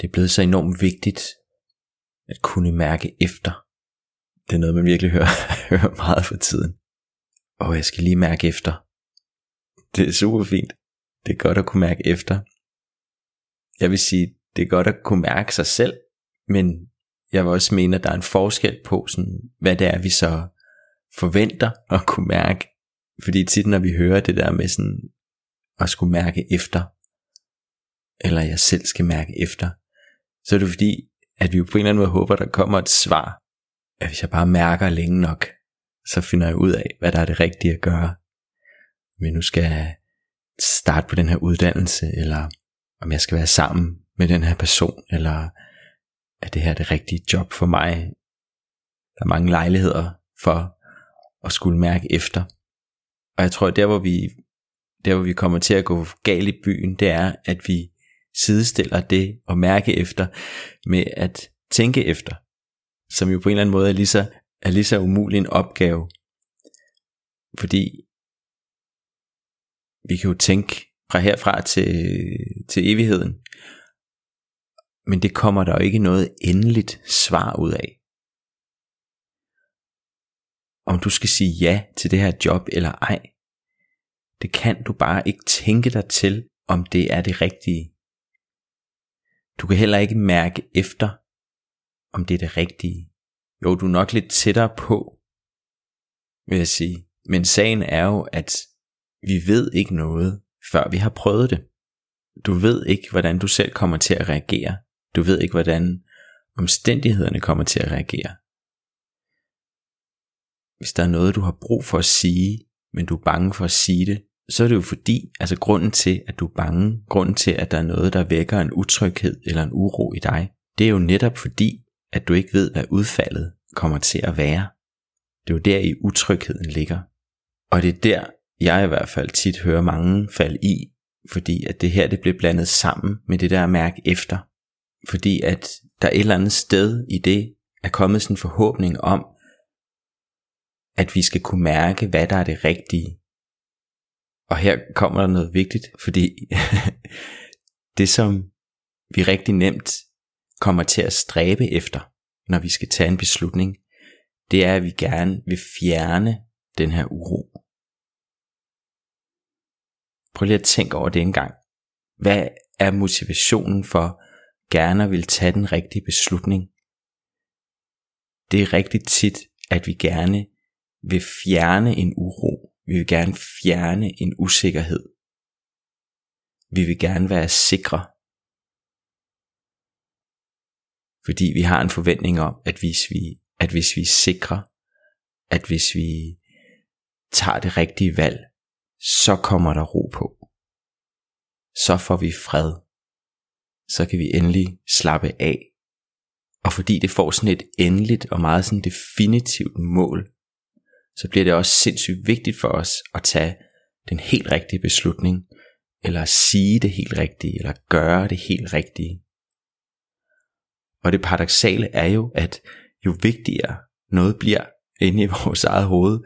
Det er blevet så enormt vigtigt at kunne mærke efter. Det er noget, man virkelig hører, hører meget for tiden. Og jeg skal lige mærke efter. Det er super fint. Det er godt at kunne mærke efter. Jeg vil sige, det er godt at kunne mærke sig selv, men jeg vil også mene, at der er en forskel på, sådan, hvad det er, vi så forventer at kunne mærke. Fordi tit, når vi hører det der med sådan, at skulle mærke efter, eller jeg selv skal mærke efter, så er det fordi, at vi på en eller anden måde håber, der kommer et svar, at hvis jeg bare mærker længe nok, så finder jeg ud af, hvad der er det rigtige at gøre. Men nu skal jeg starte på den her uddannelse, eller om jeg skal være sammen med den her person, eller er det her det rigtige job for mig? Der er mange lejligheder for at skulle mærke efter. Og jeg tror, der hvor vi, der hvor vi kommer til at gå galt i byen, det er, at vi sidestiller det at mærke efter med at tænke efter, som jo på en eller anden måde er lige så, er lige så umulig en opgave. Fordi vi kan jo tænke fra herfra til, til evigheden, men det kommer der jo ikke noget endeligt svar ud af. Om du skal sige ja til det her job eller ej, det kan du bare ikke tænke dig til, om det er det rigtige. Du kan heller ikke mærke efter, om det er det rigtige. Jo, du er nok lidt tættere på, vil jeg sige. Men sagen er jo, at vi ved ikke noget, før vi har prøvet det. Du ved ikke, hvordan du selv kommer til at reagere. Du ved ikke, hvordan omstændighederne kommer til at reagere. Hvis der er noget, du har brug for at sige, men du er bange for at sige det, så er det jo fordi, altså grunden til, at du er bange, grunden til, at der er noget, der vækker en utryghed eller en uro i dig, det er jo netop fordi, at du ikke ved, hvad udfaldet kommer til at være. Det er jo der i utrygheden ligger. Og det er der, jeg i hvert fald tit hører mange falde i, fordi at det her det bliver blandet sammen med det der mærke efter. Fordi at der et eller andet sted i det er kommet sådan en forhåbning om, at vi skal kunne mærke, hvad der er det rigtige. Og her kommer der noget vigtigt, fordi det som vi rigtig nemt kommer til at stræbe efter, når vi skal tage en beslutning, det er, at vi gerne vil fjerne den her uro. Prøv lige at tænke over det en gang. Hvad er motivationen for gerne at vil tage den rigtige beslutning? Det er rigtig tit, at vi gerne vil fjerne en uro. Vi vil gerne fjerne en usikkerhed. Vi vil gerne være sikre. Fordi vi har en forventning om, at hvis vi, at hvis vi er sikre, at hvis vi tager det rigtige valg, så kommer der ro på. Så får vi fred. Så kan vi endelig slappe af. Og fordi det får sådan et endeligt og meget sådan definitivt mål, så bliver det også sindssygt vigtigt for os at tage den helt rigtige beslutning, eller sige det helt rigtige, eller gøre det helt rigtige. Og det paradoxale er jo, at jo vigtigere noget bliver inde i vores eget hoved,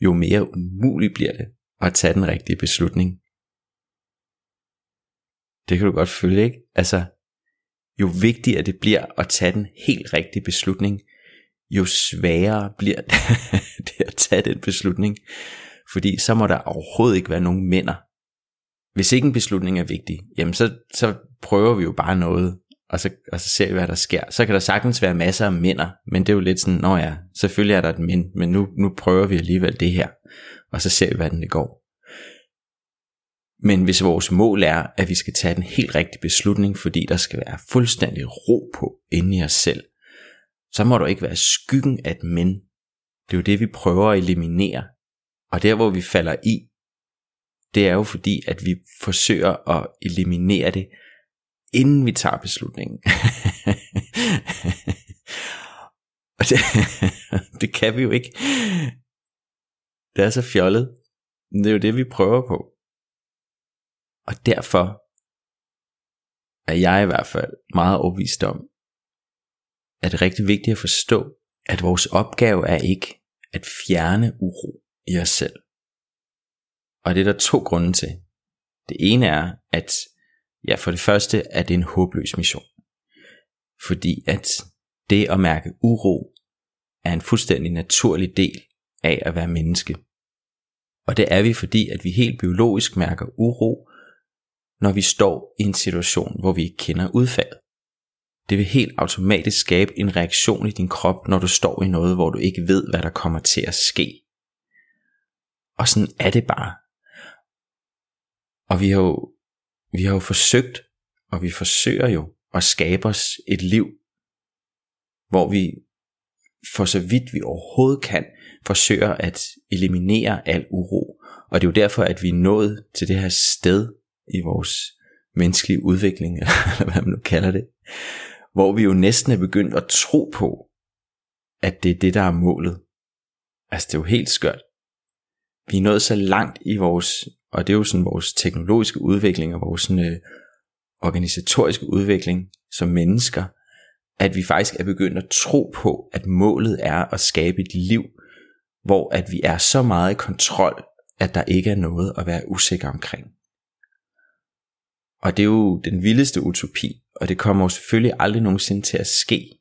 jo mere umuligt bliver det at tage den rigtige beslutning. Det kan du godt følge, ikke? Altså, jo vigtigere det bliver at tage den helt rigtige beslutning, jo sværere bliver det, at tage den beslutning. Fordi så må der overhovedet ikke være nogen mænder. Hvis ikke en beslutning er vigtig, jamen så, så prøver vi jo bare noget, og så, og så ser vi, hvad der sker. Så kan der sagtens være masser af mænder, men det er jo lidt sådan, nå ja, selvfølgelig er der et mænd, men nu, nu prøver vi alligevel det her, og så ser vi, hvordan det går. Men hvis vores mål er, at vi skal tage den helt rigtige beslutning, fordi der skal være fuldstændig ro på inde i os selv, så må du ikke være skyggen af et men. Det er jo det, vi prøver at eliminere. Og der, hvor vi falder i, det er jo fordi, at vi forsøger at eliminere det, inden vi tager beslutningen. Og det, det kan vi jo ikke. Det er så fjollet. Det er jo det, vi prøver på. Og derfor er jeg i hvert fald meget overbevist om, er det rigtig vigtigt at forstå, at vores opgave er ikke at fjerne uro i os selv. Og det er der to grunde til. Det ene er, at ja, for det første er det en håbløs mission. Fordi at det at mærke uro er en fuldstændig naturlig del af at være menneske. Og det er vi, fordi at vi helt biologisk mærker uro, når vi står i en situation, hvor vi ikke kender udfaldet. Det vil helt automatisk skabe en reaktion i din krop, når du står i noget, hvor du ikke ved, hvad der kommer til at ske. Og sådan er det bare. Og vi har jo, vi har jo forsøgt, og vi forsøger jo at skabe os et liv, hvor vi for så vidt vi overhovedet kan, forsøger at eliminere al uro. Og det er jo derfor, at vi er nået til det her sted i vores menneskelige udvikling, eller hvad man nu kalder det, hvor vi jo næsten er begyndt at tro på, at det er det, der er målet. Altså det er jo helt skørt. Vi er nået så langt i vores, og det er jo sådan vores teknologiske udvikling og vores sådan, øh, organisatoriske udvikling som mennesker, at vi faktisk er begyndt at tro på, at målet er at skabe et liv, hvor at vi er så meget i kontrol, at der ikke er noget at være usikker omkring. Og det er jo den vildeste utopi, og det kommer jo selvfølgelig aldrig nogensinde til at ske.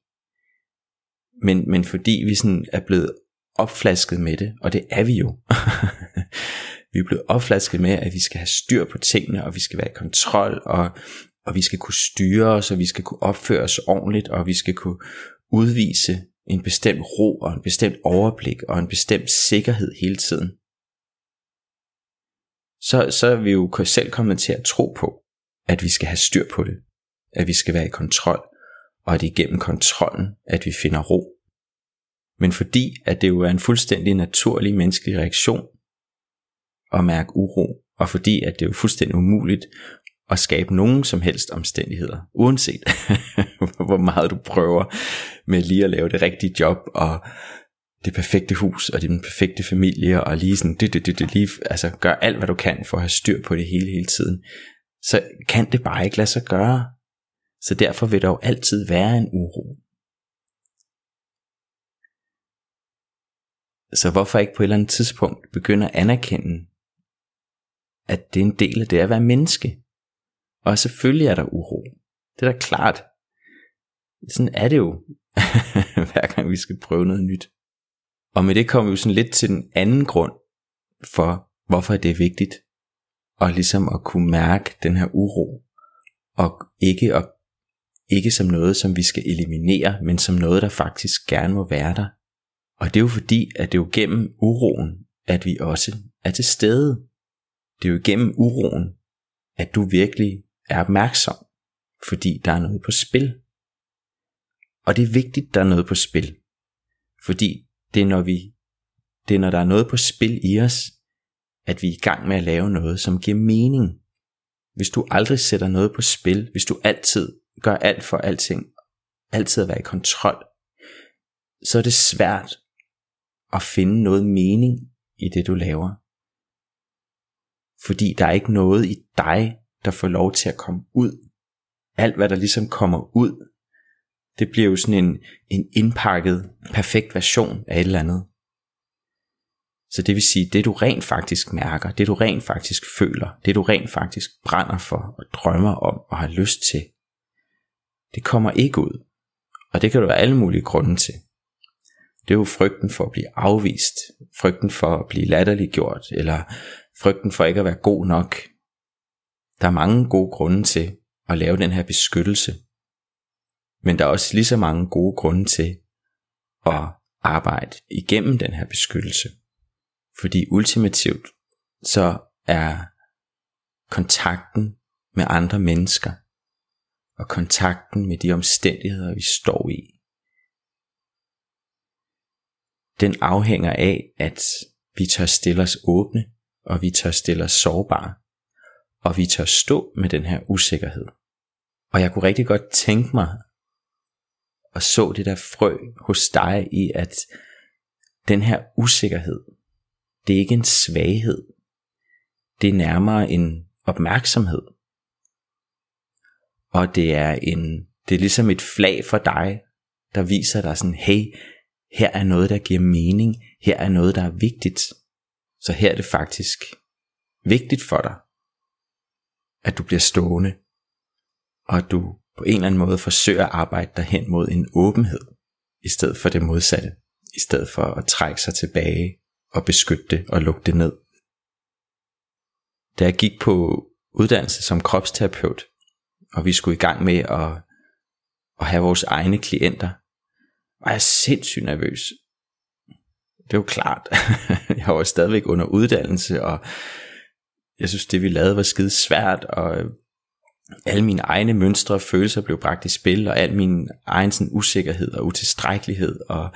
Men, men fordi vi sådan er blevet opflasket med det, og det er vi jo. vi er blevet opflasket med, at vi skal have styr på tingene, og vi skal være i kontrol, og, og vi skal kunne styre os, og vi skal kunne opføre os ordentligt, og vi skal kunne udvise en bestemt ro, og en bestemt overblik, og en bestemt sikkerhed hele tiden. Så, så er vi jo selv kommet til at tro på, at vi skal have styr på det, at vi skal være i kontrol, og at det er igennem kontrollen, at vi finder ro. Men fordi at det jo er en fuldstændig naturlig menneskelig reaktion at mærke uro, og fordi at det er jo fuldstændig umuligt at skabe nogen som helst omstændigheder, uanset hvor meget du prøver med lige at lave det rigtige job, og det perfekte hus, og den perfekte familie, og lige sådan, det, det, det, det, lige, altså gør alt hvad du kan for at have styr på det hele hele tiden, så kan det bare ikke lade sig gøre. Så derfor vil der jo altid være en uro. Så hvorfor ikke på et eller andet tidspunkt begynde at anerkende, at det er en del af det at være menneske? Og selvfølgelig er der uro. Det er da klart. Sådan er det jo, hver gang vi skal prøve noget nyt. Og med det kommer vi jo sådan lidt til den anden grund for, hvorfor det er vigtigt og ligesom at kunne mærke den her uro, og ikke, og, ikke som noget, som vi skal eliminere, men som noget, der faktisk gerne må være der. Og det er jo fordi, at det er jo gennem uroen, at vi også er til stede. Det er jo gennem uroen, at du virkelig er opmærksom, fordi der er noget på spil. Og det er vigtigt, der er noget på spil. Fordi det er, når vi, det er, når der er noget på spil i os, at vi er i gang med at lave noget, som giver mening. Hvis du aldrig sætter noget på spil, hvis du altid gør alt for alting, altid at være i kontrol, så er det svært at finde noget mening i det, du laver. Fordi der er ikke noget i dig, der får lov til at komme ud. Alt hvad der ligesom kommer ud, det bliver jo sådan en, en indpakket, perfekt version af et eller andet. Så det vil sige, det du rent faktisk mærker, det du rent faktisk føler, det du rent faktisk brænder for og drømmer om og har lyst til, det kommer ikke ud. Og det kan der være alle mulige grunde til. Det er jo frygten for at blive afvist, frygten for at blive latterliggjort, eller frygten for ikke at være god nok. Der er mange gode grunde til at lave den her beskyttelse. Men der er også lige så mange gode grunde til at arbejde igennem den her beskyttelse. Fordi ultimativt så er kontakten med andre mennesker og kontakten med de omstændigheder, vi står i, den afhænger af, at vi tør stille os åbne, og vi tør stille os sårbare, og vi tør stå med den her usikkerhed. Og jeg kunne rigtig godt tænke mig, og så det der frø hos dig i, at den her usikkerhed, det er ikke en svaghed. Det er nærmere en opmærksomhed. Og det er en det er ligesom et flag for dig, der viser dig sådan, hey, her er noget, der giver mening, her er noget, der er vigtigt. Så her er det faktisk vigtigt for dig, at du bliver stående, og at du på en eller anden måde forsøger at arbejde derhen mod en åbenhed, i stedet for det modsatte, i stedet for at trække sig tilbage og beskytte det og lukke det ned. Da jeg gik på uddannelse som kropsterapeut, og vi skulle i gang med at, at have vores egne klienter, var jeg sindssygt nervøs. Det var klart. jeg var stadigvæk under uddannelse, og jeg synes, det vi lavede var skide svært, og øh, alle mine egne mønstre og følelser blev bragt i spil, og al min egen sådan, usikkerhed og utilstrækkelighed, og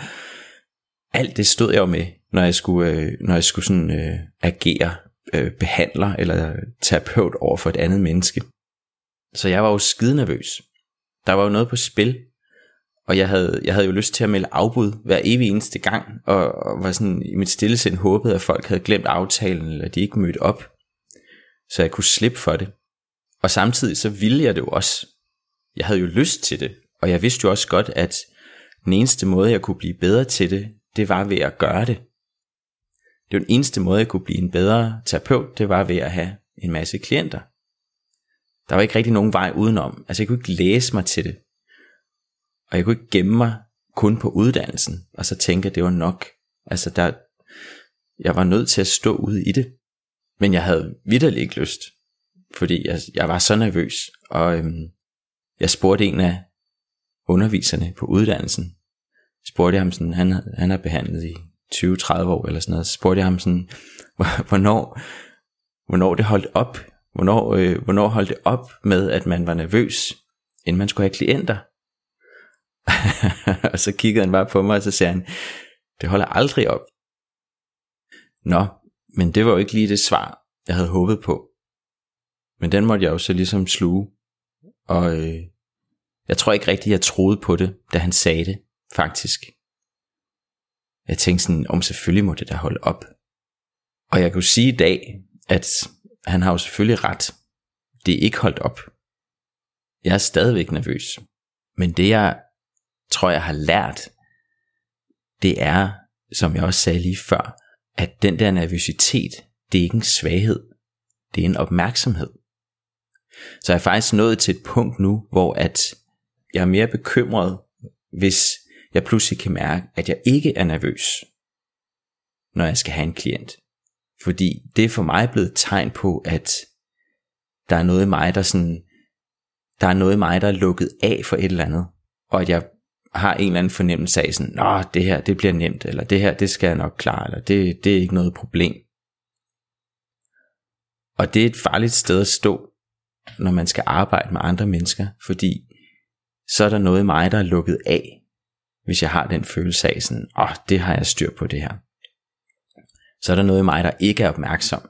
alt det stod jeg jo med, når jeg skulle, øh, når jeg skulle sådan, øh, agere øh, behandler eller terapeut over for et andet menneske. Så jeg var jo skide nervøs. Der var jo noget på spil, og jeg havde, jeg havde jo lyst til at melde afbud hver evig eneste gang, og, og var sådan i mit stille sind håbet, at folk havde glemt aftalen, eller de ikke mødte op, så jeg kunne slippe for det. Og samtidig så ville jeg det jo også. Jeg havde jo lyst til det, og jeg vidste jo også godt, at den eneste måde, jeg kunne blive bedre til det, det var ved at gøre det. Det var den eneste måde, jeg kunne blive en bedre terapeut, det var ved at have en masse klienter. Der var ikke rigtig nogen vej udenom. Altså jeg kunne ikke læse mig til det. Og jeg kunne ikke gemme mig kun på uddannelsen, og så tænke, at det var nok. Altså der, jeg var nødt til at stå ude i det. Men jeg havde vidderlig ikke lyst, fordi jeg, jeg var så nervøs. Og øhm, jeg spurgte en af underviserne på uddannelsen, spurgte jeg ham sådan, han, han har behandlet i 20-30 år eller sådan noget, så spurgte jeg ham sådan, hvornår, hvornår det holdt op, hvornår, øh, hvornår holdt det op med, at man var nervøs, inden man skulle have klienter. og så kiggede han bare på mig, og så sagde han, det holder aldrig op. Nå, men det var jo ikke lige det svar, jeg havde håbet på. Men den måtte jeg jo så ligesom sluge. Og øh, jeg tror ikke rigtigt, jeg troede på det, da han sagde det, faktisk. Jeg tænkte sådan, om selvfølgelig må det da holde op. Og jeg kunne sige i dag, at han har jo selvfølgelig ret. Det er ikke holdt op. Jeg er stadigvæk nervøs. Men det jeg tror, jeg har lært, det er, som jeg også sagde lige før, at den der nervøsitet, det er ikke en svaghed. Det er en opmærksomhed. Så jeg er faktisk nået til et punkt nu, hvor at jeg er mere bekymret, hvis jeg pludselig kan mærke, at jeg ikke er nervøs, når jeg skal have en klient. Fordi det er for mig blevet et tegn på, at der er noget i mig, der sådan, der er noget i mig, der er lukket af for et eller andet. Og at jeg har en eller anden fornemmelse af sådan, Nå, det her, det bliver nemt, eller det her, det skal jeg nok klare, eller det, det er ikke noget problem. Og det er et farligt sted at stå, når man skal arbejde med andre mennesker, fordi så er der noget i mig, der er lukket af, hvis jeg har den følelse af sådan, åh, oh, det har jeg styr på det her. Så er der noget i mig, der ikke er opmærksom.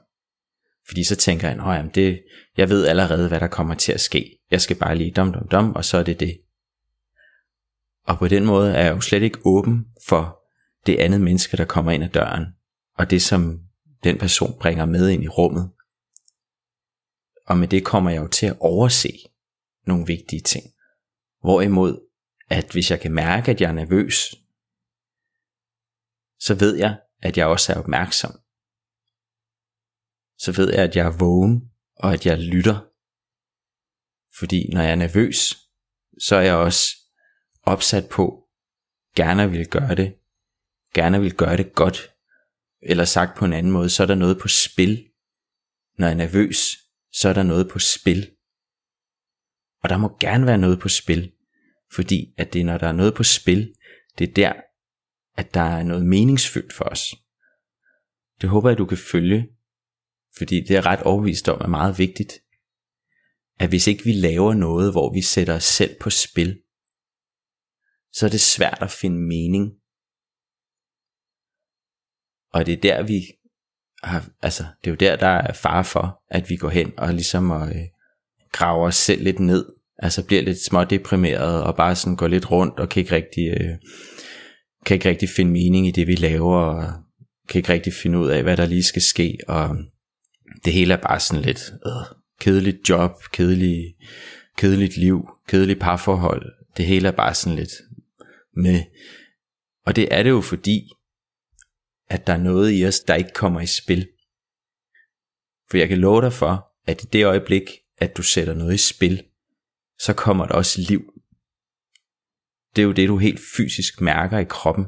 Fordi så tænker jeg, jamen det, jeg ved allerede, hvad der kommer til at ske. Jeg skal bare lige dum dum dum, og så er det det. Og på den måde er jeg jo slet ikke åben for det andet menneske, der kommer ind ad døren, og det som den person bringer med ind i rummet. Og med det kommer jeg jo til at overse nogle vigtige ting. Hvorimod, at hvis jeg kan mærke, at jeg er nervøs, så ved jeg, at jeg også er opmærksom. Så ved jeg, at jeg er vågen, og at jeg lytter. Fordi når jeg er nervøs, så er jeg også opsat på, gerne vil gøre det, gerne vil gøre det godt, eller sagt på en anden måde, så er der noget på spil. Når jeg er nervøs, så er der noget på spil. Og der må gerne være noget på spil, fordi at det når der er noget på spil, det er der, at der er noget meningsfyldt for os. Det håber jeg, du kan følge, fordi det er ret overvist om er meget vigtigt, at hvis ikke vi laver noget, hvor vi sætter os selv på spil, så er det svært at finde mening. Og det er der vi har, altså det er jo der der er far for, at vi går hen og ligesom og, øh, graver os selv lidt ned, altså bliver lidt smådeprimeret og bare sådan går lidt rundt og kan ikke rigtig, øh, kan ikke rigtig finde mening i det vi laver og kan ikke rigtig finde ud af hvad der lige skal ske og det hele er bare sådan lidt øh, kedeligt job, kedelig, kedeligt liv, kedeligt parforhold, det hele er bare sådan lidt med. Og det er det jo fordi, at der er noget i os, der ikke kommer i spil. For jeg kan love dig for, at i det øjeblik, at du sætter noget i spil, så kommer der også liv. Det er jo det, du helt fysisk mærker i kroppen.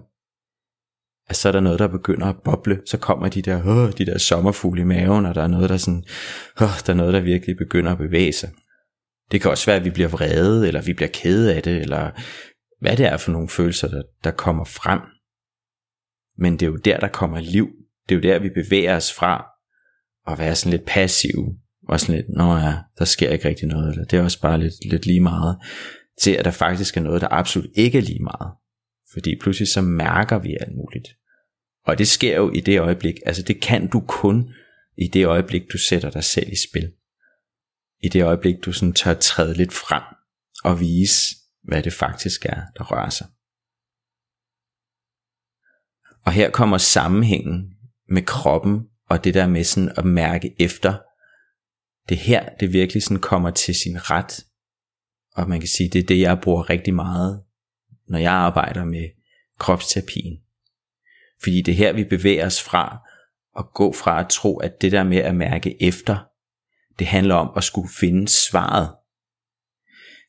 At så er der noget, der begynder at boble, så kommer de der, øh, de der sommerfugle i maven, og der er noget, der sådan, øh, der er noget, der virkelig begynder at bevæge sig. Det kan også være, at vi bliver vrede, eller vi bliver kede af det, eller hvad det er for nogle følelser, der, der kommer frem. Men det er jo der, der kommer liv. Det er jo der, vi bevæger os fra at være sådan lidt passive og sådan lidt, nå ja, der sker ikke rigtig noget, eller det er også bare lidt, lidt lige meget, til at der faktisk er noget, der absolut ikke er lige meget. Fordi pludselig så mærker vi alt muligt. Og det sker jo i det øjeblik, altså det kan du kun i det øjeblik, du sætter dig selv i spil. I det øjeblik, du sådan tør træde lidt frem og vise, hvad det faktisk er, der rører sig. Og her kommer sammenhængen med kroppen og det der med sådan at mærke efter. Det her, det virkelig sådan kommer til sin ret. Og man kan sige, det er det, jeg bruger rigtig meget, når jeg arbejder med kropsterapien. Fordi det er her, vi bevæger os fra at gå fra at tro, at det der med at mærke efter, det handler om at skulle finde svaret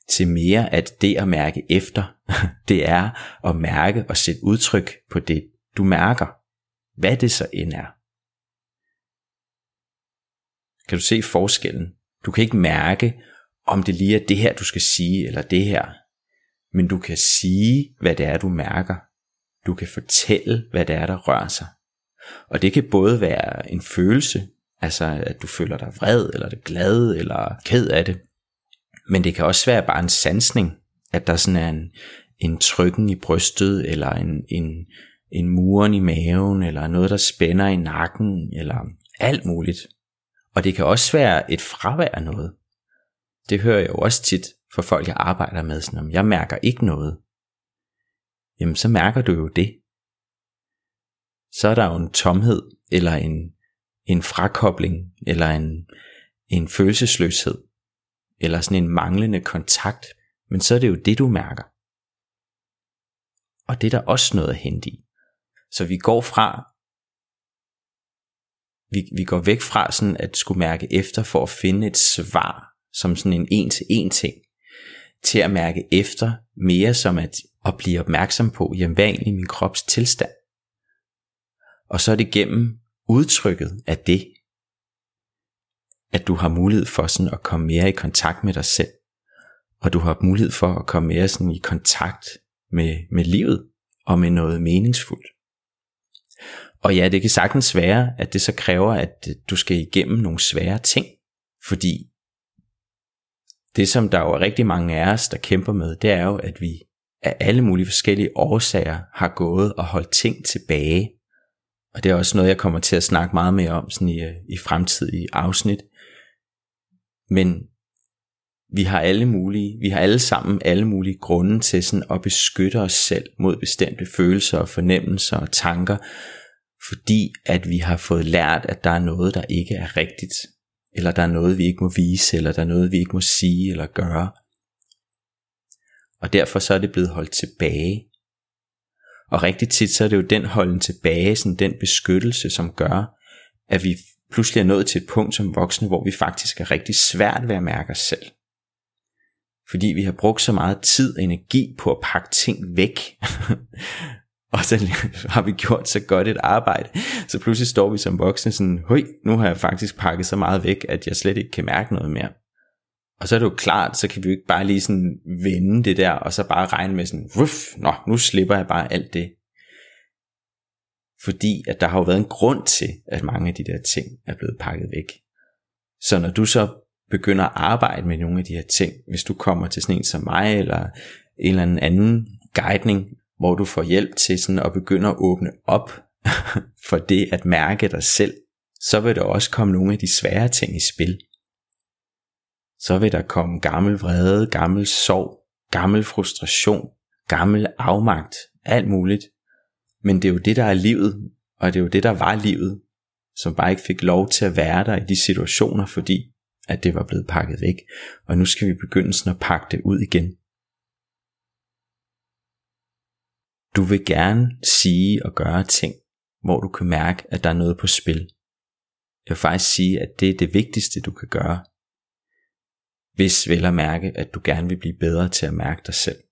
til mere, at det at mærke efter, det er at mærke og sætte udtryk på det, du mærker. Hvad det så end er. Kan du se forskellen? Du kan ikke mærke, om det lige er det her, du skal sige, eller det her. Men du kan sige, hvad det er, du mærker. Du kan fortælle, hvad det er, der rører sig. Og det kan både være en følelse, altså at du føler dig vred, eller det glad, eller ked af det. Men det kan også være bare en sansning, at der sådan er en, en trykken i brystet, eller en, en, en muren i maven, eller noget, der spænder i nakken, eller alt muligt. Og det kan også være et fravær af noget. Det hører jeg jo også tit fra folk, jeg arbejder med, sådan om jeg mærker ikke noget. Jamen så mærker du jo det. Så er der jo en tomhed, eller en, en frakobling, eller en, en følelsesløshed, eller sådan en manglende kontakt. Men så er det jo det, du mærker. Og det er der også noget at hente i. Så vi går fra, vi, vi går væk fra sådan at skulle mærke efter for at finde et svar, som sådan en en til en ting, til at mærke efter mere som at, at blive opmærksom på, jamen hvad er egentlig min krops tilstand? Og så er det gennem udtrykket af det, at du har mulighed for sådan at komme mere i kontakt med dig selv. Og du har mulighed for at komme mere sådan i kontakt med, med livet og med noget meningsfuldt. Og ja, det kan sagtens være, at det så kræver, at øh, du skal igennem nogle svære ting, fordi det, som der jo er rigtig mange af os, der kæmper med, det er jo, at vi af alle mulige forskellige årsager har gået og holdt ting tilbage. Og det er også noget, jeg kommer til at snakke meget mere om sådan i, øh, i fremtidige afsnit. Men vi har alle mulige, vi har alle sammen alle mulige grunde til sådan at beskytte os selv mod bestemte følelser og fornemmelser og tanker, fordi at vi har fået lært, at der er noget, der ikke er rigtigt, eller der er noget, vi ikke må vise, eller der er noget, vi ikke må sige eller gøre. Og derfor så er det blevet holdt tilbage. Og rigtig tit så er det jo den holden tilbage, sådan den beskyttelse, som gør, at vi pludselig er nået til et punkt som voksne, hvor vi faktisk er rigtig svært ved at mærke os selv. Fordi vi har brugt så meget tid og energi på at pakke ting væk, og så har vi gjort så godt et arbejde, så pludselig står vi som voksne sådan, høj, nu har jeg faktisk pakket så meget væk, at jeg slet ikke kan mærke noget mere. Og så er det jo klart, så kan vi jo ikke bare lige sådan vende det der, og så bare regne med sådan, Wuff, nå, nu slipper jeg bare alt det. Fordi at der har jo været en grund til, at mange af de der ting er blevet pakket væk. Så når du så begynder at arbejde med nogle af de her ting, hvis du kommer til sådan en som mig, eller en eller anden guidning, hvor du får hjælp til sådan at begynde at åbne op for det at mærke dig selv, så vil der også komme nogle af de svære ting i spil. Så vil der komme gammel vrede, gammel sorg, gammel frustration, gammel afmagt, alt muligt. Men det er jo det, der er livet, og det er jo det, der var livet, som bare ikke fik lov til at være der i de situationer, fordi at det var blevet pakket væk. Og nu skal vi begynde sådan at pakke det ud igen. Du vil gerne sige og gøre ting, hvor du kan mærke, at der er noget på spil. Jeg vil faktisk sige, at det er det vigtigste, du kan gøre. hvis vel at mærke, at du gerne vil blive bedre til at mærke dig selv.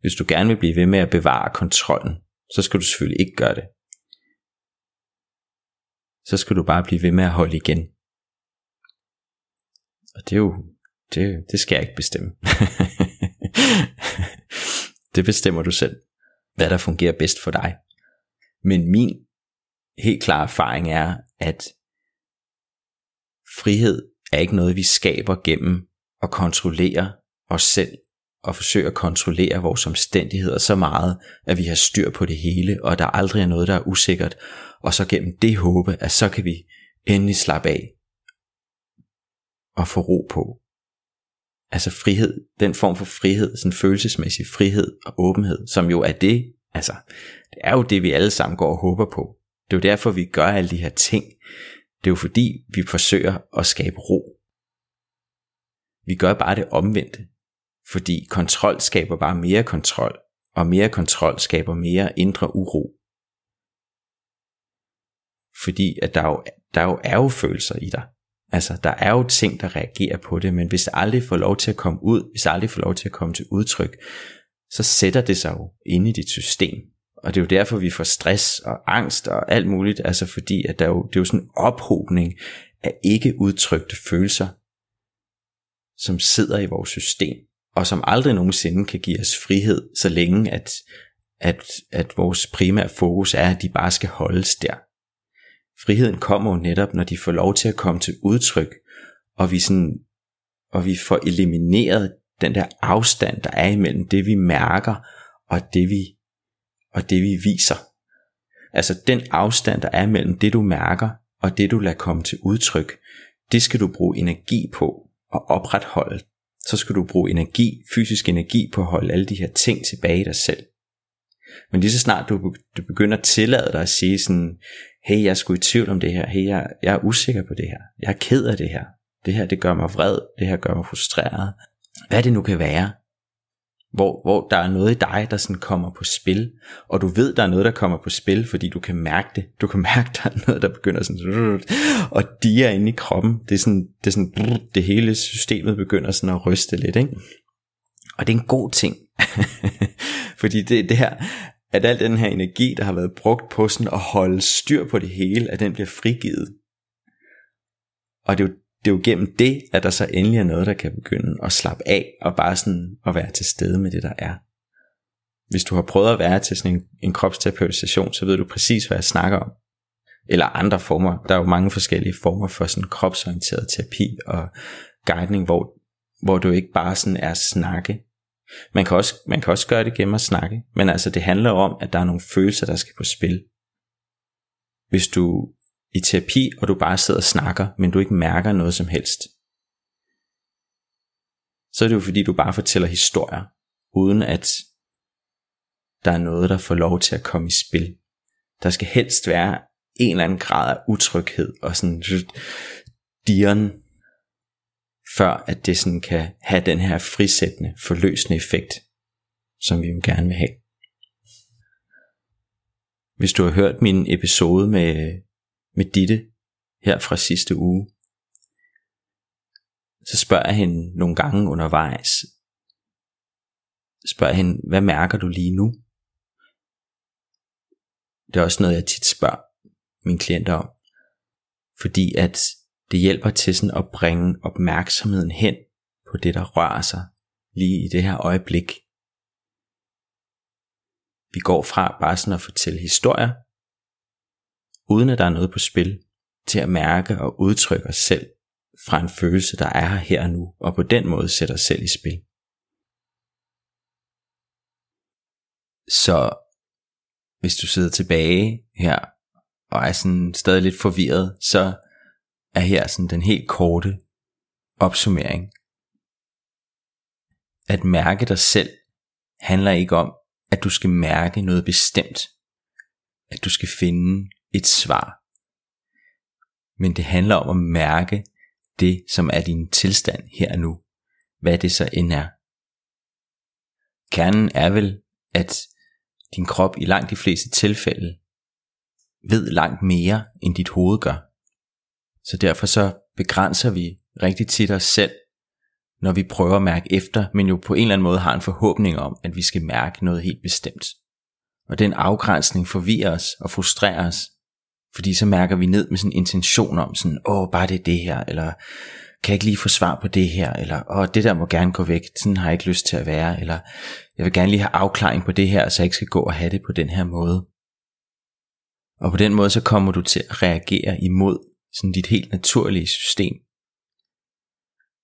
Hvis du gerne vil blive ved med at bevare kontrollen, så skal du selvfølgelig ikke gøre det. Så skal du bare blive ved med at holde igen. Og det er jo, det, det skal jeg ikke bestemme. det bestemmer du selv, hvad der fungerer bedst for dig. Men min helt klare erfaring er, at frihed er ikke noget, vi skaber gennem at kontrollere os selv og forsøge at kontrollere vores omstændigheder så meget, at vi har styr på det hele, og der aldrig er noget, der er usikkert, og så gennem det håbe, at så kan vi endelig slappe af og få ro på. Altså frihed, den form for frihed, sådan følelsesmæssig frihed og åbenhed, som jo er det, altså, det er jo det, vi alle sammen går og håber på. Det er jo derfor, vi gør alle de her ting. Det er jo fordi, vi forsøger at skabe ro. Vi gør bare det omvendte. Fordi kontrol skaber bare mere kontrol, og mere kontrol skaber mere indre uro. Fordi at der jo, der jo er jo følelser i dig. Altså, der er jo ting, der reagerer på det, men hvis det aldrig får lov til at komme ud, hvis det aldrig får lov til at komme til udtryk, så sætter det sig jo inde i dit system. Og det er jo derfor, vi får stress og angst og alt muligt, altså fordi at der er jo, det er jo sådan en ophobning af ikke udtrykte følelser, som sidder i vores system, og som aldrig nogensinde kan give os frihed, så længe at, at, at vores primære fokus er, at de bare skal holdes der. Friheden kommer jo netop, når de får lov til at komme til udtryk, og vi, sådan, og vi får elimineret den der afstand, der er imellem det, vi mærker, og det, vi, og det, vi viser. Altså den afstand, der er mellem det, du mærker, og det, du lader komme til udtryk, det skal du bruge energi på at opretholde. Så skal du bruge energi, fysisk energi på at holde alle de her ting tilbage i dig selv. Men lige så snart du, du begynder at tillade dig at sige sådan, hey, jeg er sgu i tvivl om det her, hey, jeg, jeg er usikker på det her, jeg er ked af det her, det her, det gør mig vred, det her gør mig frustreret, hvad det nu kan være, hvor, hvor der er noget i dig, der sådan kommer på spil, og du ved, der er noget, der kommer på spil, fordi du kan mærke det. Du kan mærke, der er noget, der begynder sådan, og de er inde i kroppen. Det er sådan, det, er sådan, det hele systemet begynder sådan at ryste lidt, ikke? Og det er en god ting. fordi det, det her, at al den her energi, der har været brugt på sådan at holde styr på det hele, at den bliver frigivet. Og det er jo det er jo gennem det, at der så endelig er noget, der kan begynde at slappe af, og bare sådan at være til stede med det, der er. Hvis du har prøvet at være til sådan en, en kropsterapeutisk session, så ved du præcis, hvad jeg snakker om. Eller andre former. Der er jo mange forskellige former for sådan kropsorienteret terapi og guidning, hvor, hvor du ikke bare sådan er snakke. Man kan, også, man kan også gøre det gennem at snakke, men altså det handler om, at der er nogle følelser, der skal på spil. Hvis du i terapi, og du bare sidder og snakker, men du ikke mærker noget som helst, så er det jo fordi, du bare fortæller historier, uden at der er noget, der får lov til at komme i spil. Der skal helst være en eller anden grad af utryghed og sådan dieren, før at det sådan kan have den her frisættende, forløsende effekt, som vi jo gerne vil have. Hvis du har hørt min episode med med Ditte her fra sidste uge. Så spørger jeg hende nogle gange undervejs, spørger hende, hvad mærker du lige nu? Det er også noget, jeg tit spørger mine klienter om. Fordi at det hjælper til sådan at bringe opmærksomheden hen på det, der rører sig lige i det her øjeblik. Vi går fra bare sådan at fortælle historier, uden at der er noget på spil, til at mærke og udtrykke os selv fra en følelse, der er her her og nu, og på den måde sætter os selv i spil. Så hvis du sidder tilbage her og er sådan stadig lidt forvirret, så er her sådan den helt korte opsummering. At mærke dig selv handler ikke om, at du skal mærke noget bestemt. At du skal finde et svar. Men det handler om at mærke det, som er din tilstand her og nu. Hvad det så end er. Kernen er vel, at din krop i langt de fleste tilfælde ved langt mere, end dit hoved gør. Så derfor så begrænser vi rigtig tit os selv når vi prøver at mærke efter, men jo på en eller anden måde har en forhåbning om, at vi skal mærke noget helt bestemt. Og den afgrænsning forvirrer os og frustrerer os, fordi så mærker vi ned med sådan en intention om sådan, åh, bare det er det her, eller kan jeg ikke lige få svar på det her, eller åh, det der må gerne gå væk, sådan har jeg ikke lyst til at være, eller jeg vil gerne lige have afklaring på det her, så jeg ikke skal gå og have det på den her måde. Og på den måde så kommer du til at reagere imod sådan dit helt naturlige system,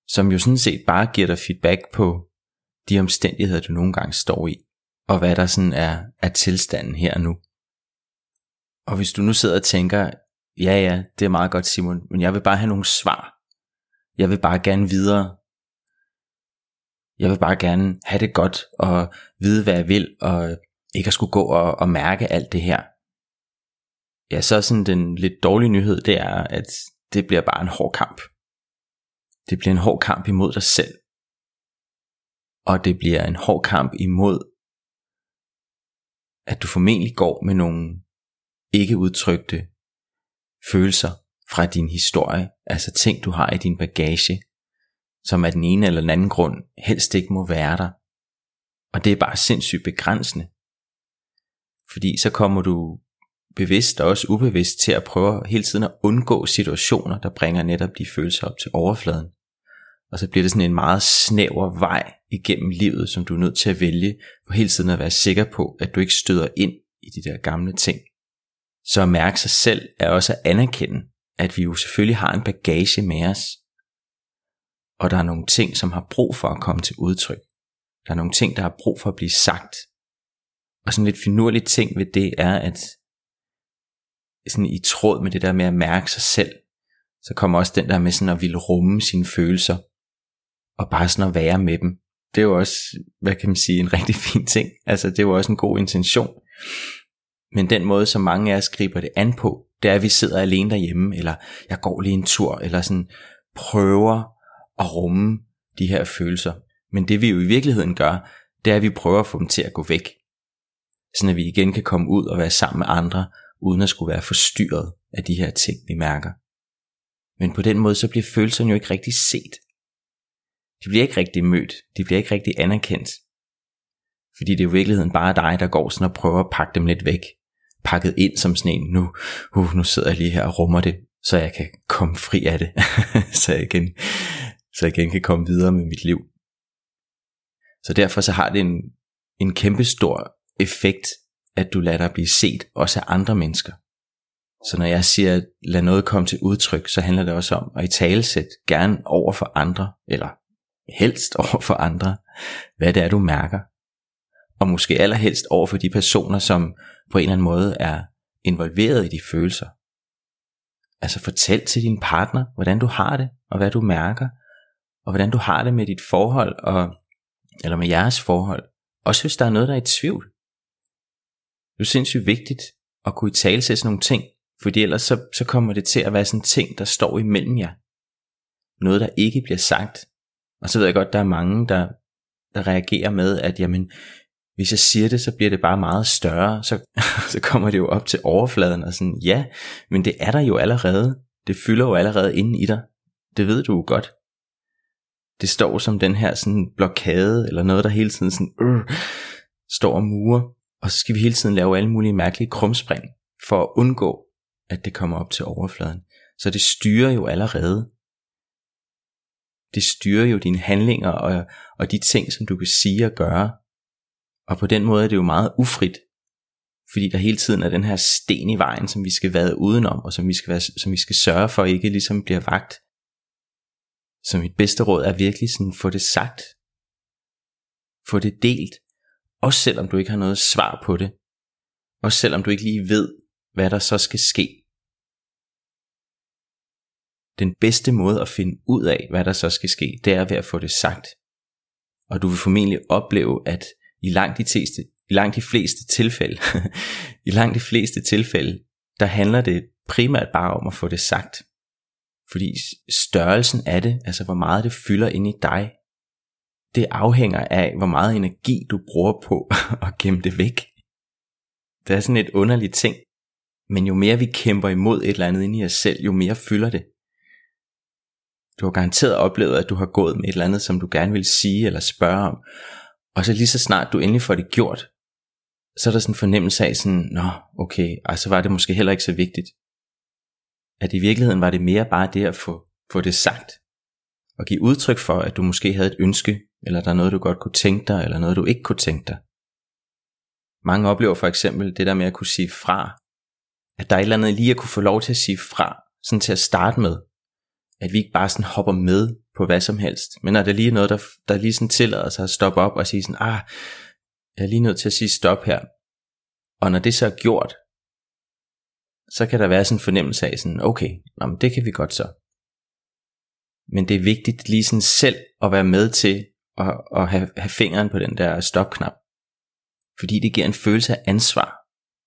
som jo sådan set bare giver dig feedback på de omstændigheder, du nogle gange står i, og hvad der sådan er, er tilstanden her og nu. Og hvis du nu sidder og tænker, ja ja, det er meget godt Simon, men jeg vil bare have nogle svar. Jeg vil bare gerne videre. Jeg vil bare gerne have det godt og vide, hvad jeg vil, og ikke at skulle gå og, og mærke alt det her. Ja, så er sådan den lidt dårlige nyhed, det er, at det bliver bare en hård kamp. Det bliver en hård kamp imod dig selv. Og det bliver en hård kamp imod, at du formentlig går med nogle ikke udtrykte følelser fra din historie, altså ting du har i din bagage, som af den ene eller den anden grund helst ikke må være der. Og det er bare sindssygt begrænsende. Fordi så kommer du bevidst og også ubevidst til at prøve hele tiden at undgå situationer, der bringer netop de følelser op til overfladen. Og så bliver det sådan en meget snæver vej igennem livet, som du er nødt til at vælge, og hele tiden at være sikker på, at du ikke støder ind i de der gamle ting. Så at mærke sig selv er også at anerkende, at vi jo selvfølgelig har en bagage med os. Og der er nogle ting, som har brug for at komme til udtryk. Der er nogle ting, der har brug for at blive sagt. Og sådan lidt finurlig ting ved det er, at sådan i tråd med det der med at mærke sig selv, så kommer også den der med sådan at ville rumme sine følelser, og bare sådan at være med dem. Det er jo også, hvad kan man sige, en rigtig fin ting. Altså det er jo også en god intention. Men den måde, som mange af os griber det an på, det er, at vi sidder alene derhjemme, eller jeg går lige en tur, eller sådan prøver at rumme de her følelser. Men det vi jo i virkeligheden gør, det er, at vi prøver at få dem til at gå væk. Sådan at vi igen kan komme ud og være sammen med andre, uden at skulle være forstyrret af de her ting, vi mærker. Men på den måde, så bliver følelserne jo ikke rigtig set. De bliver ikke rigtig mødt, de bliver ikke rigtig anerkendt. Fordi det er jo i virkeligheden bare dig, der går sådan og prøver at pakke dem lidt væk. Pakket ind som sådan en, nu, uh, nu sidder jeg lige her og rummer det, så jeg kan komme fri af det. så, jeg igen, så jeg igen kan komme videre med mit liv. Så derfor så har det en, en kæmpe stor effekt at du lader dig blive set også af andre mennesker. Så når jeg siger, at lad noget komme til udtryk, så handler det også om at i talesæt gerne over for andre, eller helst over for andre, hvad det er, du mærker. Og måske allerhelst over for de personer, som på en eller anden måde er involveret i de følelser. Altså fortæl til din partner, hvordan du har det, og hvad du mærker, og hvordan du har det med dit forhold, og, eller med jeres forhold. Også hvis der er noget, der er i tvivl. Det er sindssygt vigtigt at kunne i tale sådan nogle ting, fordi ellers så, så kommer det til at være sådan en ting, der står imellem jer. Noget, der ikke bliver sagt. Og så ved jeg godt, der er mange, der, der reagerer med, at jamen, hvis jeg siger det, så bliver det bare meget større, så, så kommer det jo op til overfladen og sådan, ja, men det er der jo allerede. Det fylder jo allerede inde i dig. Det ved du jo godt. Det står som den her sådan blokade, eller noget, der hele tiden sådan, øh, står og murer. Og så skal vi hele tiden lave alle mulige mærkelige krumspring, for at undgå, at det kommer op til overfladen. Så det styrer jo allerede. Det styrer jo dine handlinger og, og de ting, som du kan sige og gøre. Og på den måde er det jo meget ufrit, fordi der hele tiden er den her sten i vejen, som vi skal vade udenom, og som vi skal, være, som vi skal sørge for ikke ligesom bliver vagt. Så mit bedste råd er virkelig sådan, få det sagt. Få det delt. Også selvom du ikke har noget svar på det. Også selvom du ikke lige ved, hvad der så skal ske. Den bedste måde at finde ud af, hvad der så skal ske, det er ved at få det sagt. Og du vil formentlig opleve, at i langt de, fleste, i langt de fleste tilfælde, i langt de fleste tilfælde, der handler det primært bare om at få det sagt. Fordi størrelsen af det, altså hvor meget det fylder ind i dig, det afhænger af, hvor meget energi du bruger på at gemme det væk. Det er sådan et underligt ting. Men jo mere vi kæmper imod et eller andet inde i os selv, jo mere fylder det. Du har garanteret oplevet, at du har gået med et eller andet, som du gerne vil sige eller spørge om. Og så lige så snart du endelig får det gjort, så er der sådan en fornemmelse af sådan, nå, okay, og så var det måske heller ikke så vigtigt. At i virkeligheden var det mere bare det at få, få det sagt. Og give udtryk for, at du måske havde et ønske, eller der er noget, du godt kunne tænke dig, eller noget, du ikke kunne tænke dig. Mange oplever for eksempel det der med at kunne sige fra. At der er et eller andet lige at kunne få lov til at sige fra, sådan til at starte med. At vi ikke bare sådan hopper med på hvad som helst, men at der lige er noget, der, der lige sådan tillader sig at stoppe op og sige sådan, ah, jeg er lige nødt til at sige stop her. Og når det så er gjort, så kan der være sådan en fornemmelse af sådan, okay, nå, men det kan vi godt så. Men det er vigtigt lige sådan selv at være med til at, at have, have fingeren på den der stopknap. Fordi det giver en følelse af ansvar.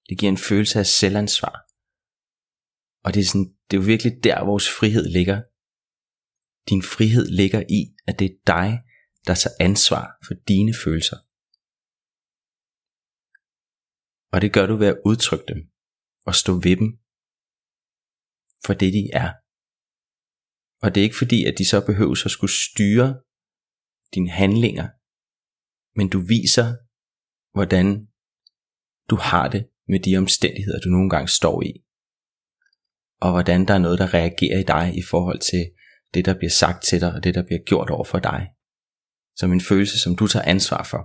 Det giver en følelse af selvansvar. Og det er, sådan, det er jo virkelig der, vores frihed ligger. Din frihed ligger i, at det er dig, der tager ansvar for dine følelser. Og det gør du ved at udtrykke dem og stå ved dem for det de er. Og det er ikke fordi, at de så behøver at skulle styre dine handlinger, men du viser, hvordan du har det med de omstændigheder, du nogle gange står i. Og hvordan der er noget, der reagerer i dig i forhold til det, der bliver sagt til dig, og det, der bliver gjort over for dig. Som en følelse, som du tager ansvar for.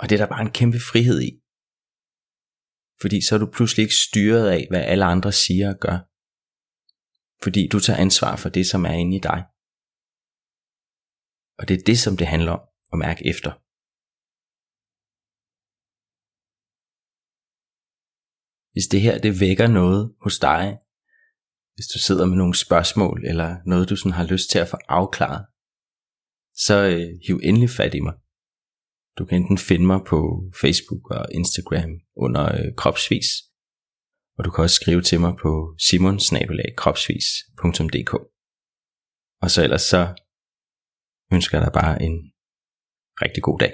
Og det er der bare en kæmpe frihed i. Fordi så er du pludselig ikke styret af, hvad alle andre siger og gør. Fordi du tager ansvar for det, som er inde i dig. Og det er det, som det handler om at mærke efter. Hvis det her det vækker noget hos dig, hvis du sidder med nogle spørgsmål, eller noget du sådan har lyst til at få afklaret, så øh, hiv endelig fat i mig. Du kan enten finde mig på Facebook og Instagram under øh, kropsvis, og du kan også skrive til mig på simonsnabelagkropsvis.dk. Og så ellers så ønsker jeg dig bare en rigtig god dag.